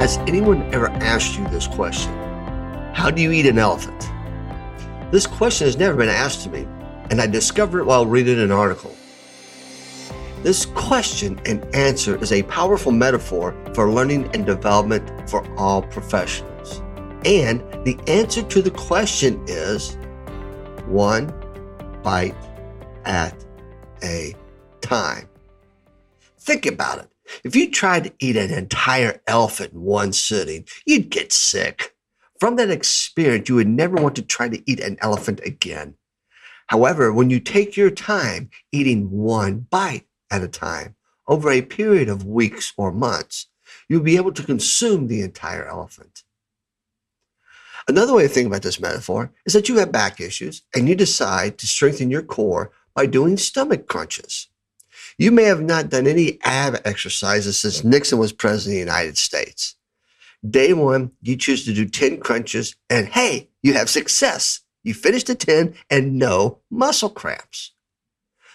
Has anyone ever asked you this question? How do you eat an elephant? This question has never been asked to me, and I discovered it while reading an article. This question and answer is a powerful metaphor for learning and development for all professionals. And the answer to the question is one bite at a time. Think about it. If you tried to eat an entire elephant in one sitting, you'd get sick. From that experience, you would never want to try to eat an elephant again. However, when you take your time eating one bite at a time over a period of weeks or months, you'll be able to consume the entire elephant. Another way to think about this metaphor is that you have back issues and you decide to strengthen your core by doing stomach crunches. You may have not done any ab exercises since Nixon was president of the United States. Day one, you choose to do 10 crunches, and hey, you have success. You finish the 10 and no muscle cramps.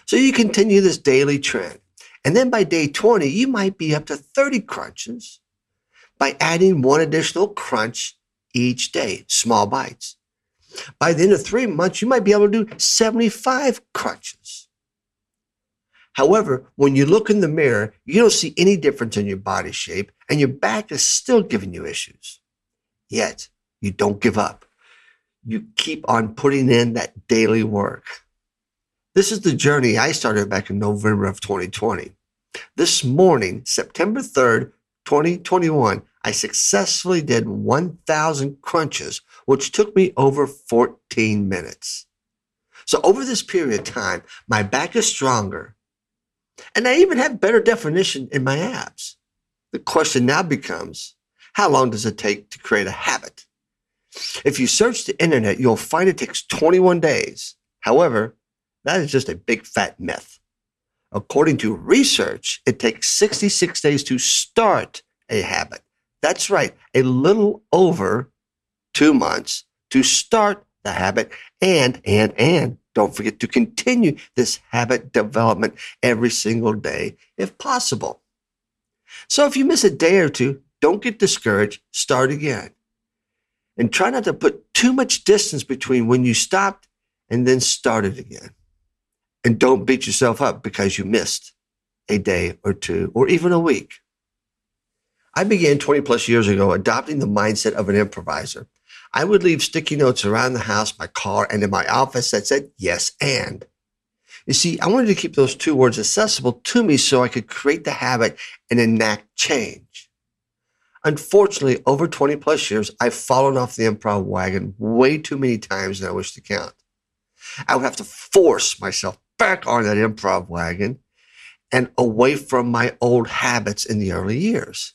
So you continue this daily trend. And then by day 20, you might be up to 30 crunches by adding one additional crunch each day, small bites. By the end of three months, you might be able to do 75 crunches. However, when you look in the mirror, you don't see any difference in your body shape and your back is still giving you issues. Yet you don't give up. You keep on putting in that daily work. This is the journey I started back in November of 2020. This morning, September 3rd, 2021, I successfully did 1,000 crunches, which took me over 14 minutes. So over this period of time, my back is stronger, and I even have better definition in my abs. The question now becomes how long does it take to create a habit? If you search the internet, you'll find it takes 21 days. However, that is just a big fat myth. According to research, it takes 66 days to start a habit. That's right, a little over two months to start the habit and, and, and don't forget to continue this habit development every single day if possible. So if you miss a day or two, don't get discouraged. Start again. And try not to put too much distance between when you stopped and then started again. And don't beat yourself up because you missed a day or two or even a week. I began 20 plus years ago adopting the mindset of an improviser. I would leave sticky notes around the house, my car, and in my office that said yes and. You see, I wanted to keep those two words accessible to me so I could create the habit and enact change. Unfortunately, over 20 plus years, I've fallen off the improv wagon way too many times than I wish to count. I would have to force myself back on that improv wagon and away from my old habits in the early years.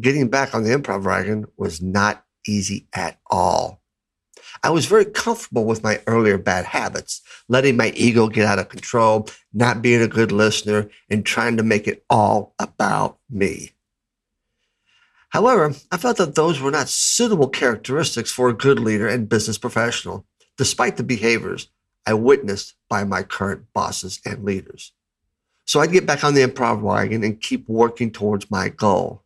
Getting back on the improv wagon was not easy at all. I was very comfortable with my earlier bad habits, letting my ego get out of control, not being a good listener, and trying to make it all about me. However, I felt that those were not suitable characteristics for a good leader and business professional, despite the behaviors I witnessed by my current bosses and leaders. So I'd get back on the improv wagon and keep working towards my goal.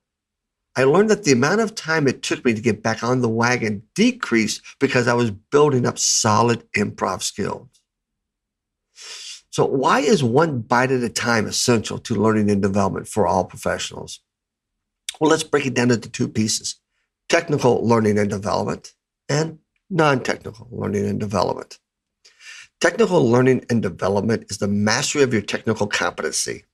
I learned that the amount of time it took me to get back on the wagon decreased because I was building up solid improv skills. So, why is one bite at a time essential to learning and development for all professionals? Well, let's break it down into two pieces technical learning and development and non technical learning and development. Technical learning and development is the mastery of your technical competency.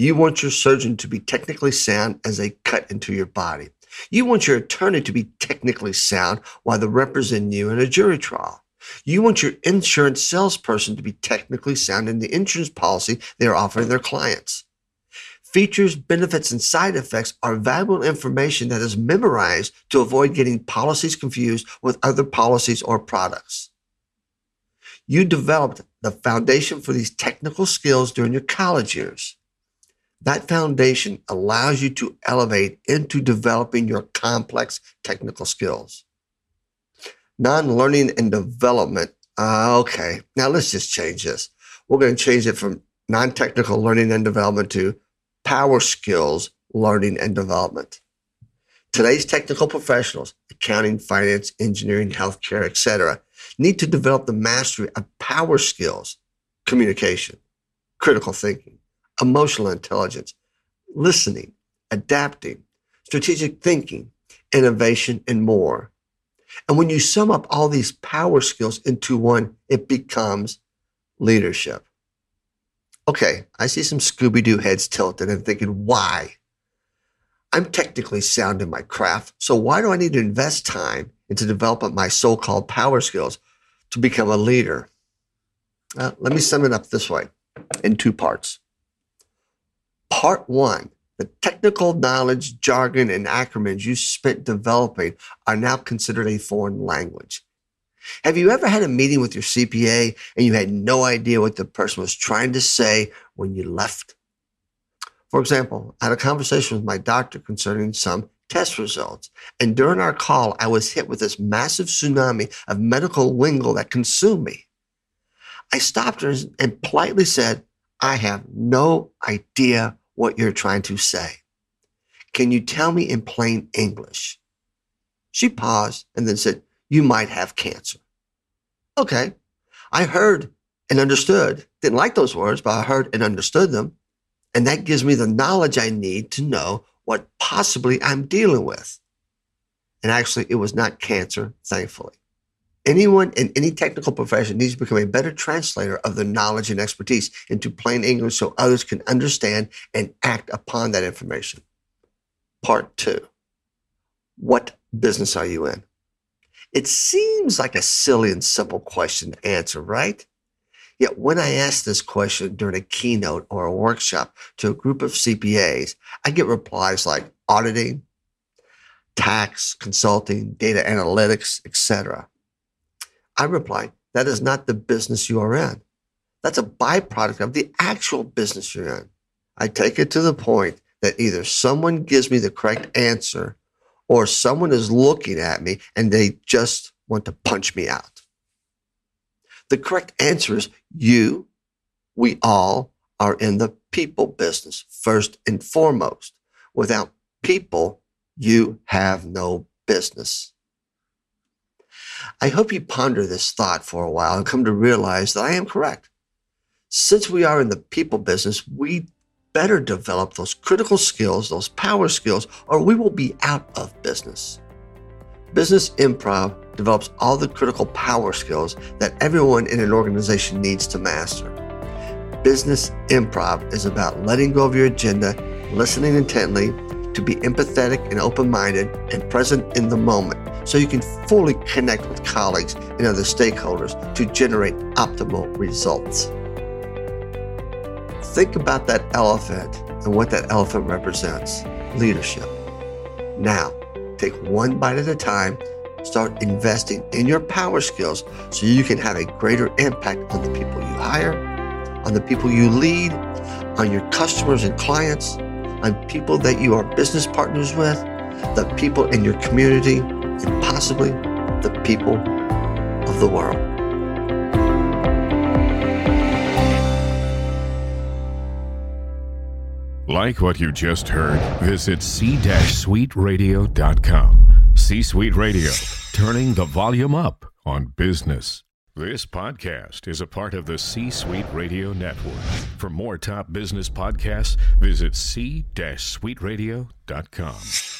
You want your surgeon to be technically sound as they cut into your body. You want your attorney to be technically sound while they represent you in a jury trial. You want your insurance salesperson to be technically sound in the insurance policy they are offering their clients. Features, benefits, and side effects are valuable information that is memorized to avoid getting policies confused with other policies or products. You developed the foundation for these technical skills during your college years. That foundation allows you to elevate into developing your complex technical skills. Non learning and development. Uh, okay, now let's just change this. We're going to change it from non technical learning and development to power skills learning and development. Today's technical professionals, accounting, finance, engineering, healthcare, etc., need to develop the mastery of power skills, communication, critical thinking, emotional intelligence, listening, adapting, strategic thinking, innovation, and more. And when you sum up all these power skills into one, it becomes leadership. Okay, I see some Scooby Doo heads tilted and thinking, why? I'm technically sound in my craft, so why do I need to invest time into developing my so called power skills to become a leader? Uh, let me sum it up this way in two parts. Part one the technical knowledge, jargon, and acronyms you spent developing are now considered a foreign language. Have you ever had a meeting with your CPA and you had no idea what the person was trying to say when you left? For example, I had a conversation with my doctor concerning some test results. And during our call, I was hit with this massive tsunami of medical lingo that consumed me. I stopped her and politely said, I have no idea what you're trying to say. Can you tell me in plain English? She paused and then said, You might have cancer. Okay. I heard and understood. Didn't like those words, but I heard and understood them. And that gives me the knowledge I need to know what possibly I'm dealing with. And actually, it was not cancer, thankfully. Anyone in any technical profession needs to become a better translator of their knowledge and expertise into plain English so others can understand and act upon that information. Part two What business are you in? It seems like a silly and simple question to answer, right? Yet when I ask this question during a keynote or a workshop to a group of CPAs, I get replies like auditing, tax, consulting, data analytics, etc. I reply, that is not the business you are in. That's a byproduct of the actual business you're in. I take it to the point that either someone gives me the correct answer or someone is looking at me and they just want to punch me out. The correct answer is you, we all are in the people business first and foremost. Without people, you have no business. I hope you ponder this thought for a while and come to realize that I am correct. Since we are in the people business, we better develop those critical skills, those power skills, or we will be out of business. Business improv develops all the critical power skills that everyone in an organization needs to master. Business improv is about letting go of your agenda, listening intently, to be empathetic and open minded and present in the moment so you can fully connect with colleagues and other stakeholders to generate optimal results. Think about that elephant and what that elephant represents leadership. Now, take one bite at a time Start investing in your power skills so you can have a greater impact on the people you hire, on the people you lead, on your customers and clients, on people that you are business partners with, the people in your community, and possibly the people of the world. Like what you just heard, visit c-suiteradio.com. C Suite Radio, turning the volume up on business. This podcast is a part of the C Suite Radio Network. For more top business podcasts, visit c-suiteradio.com.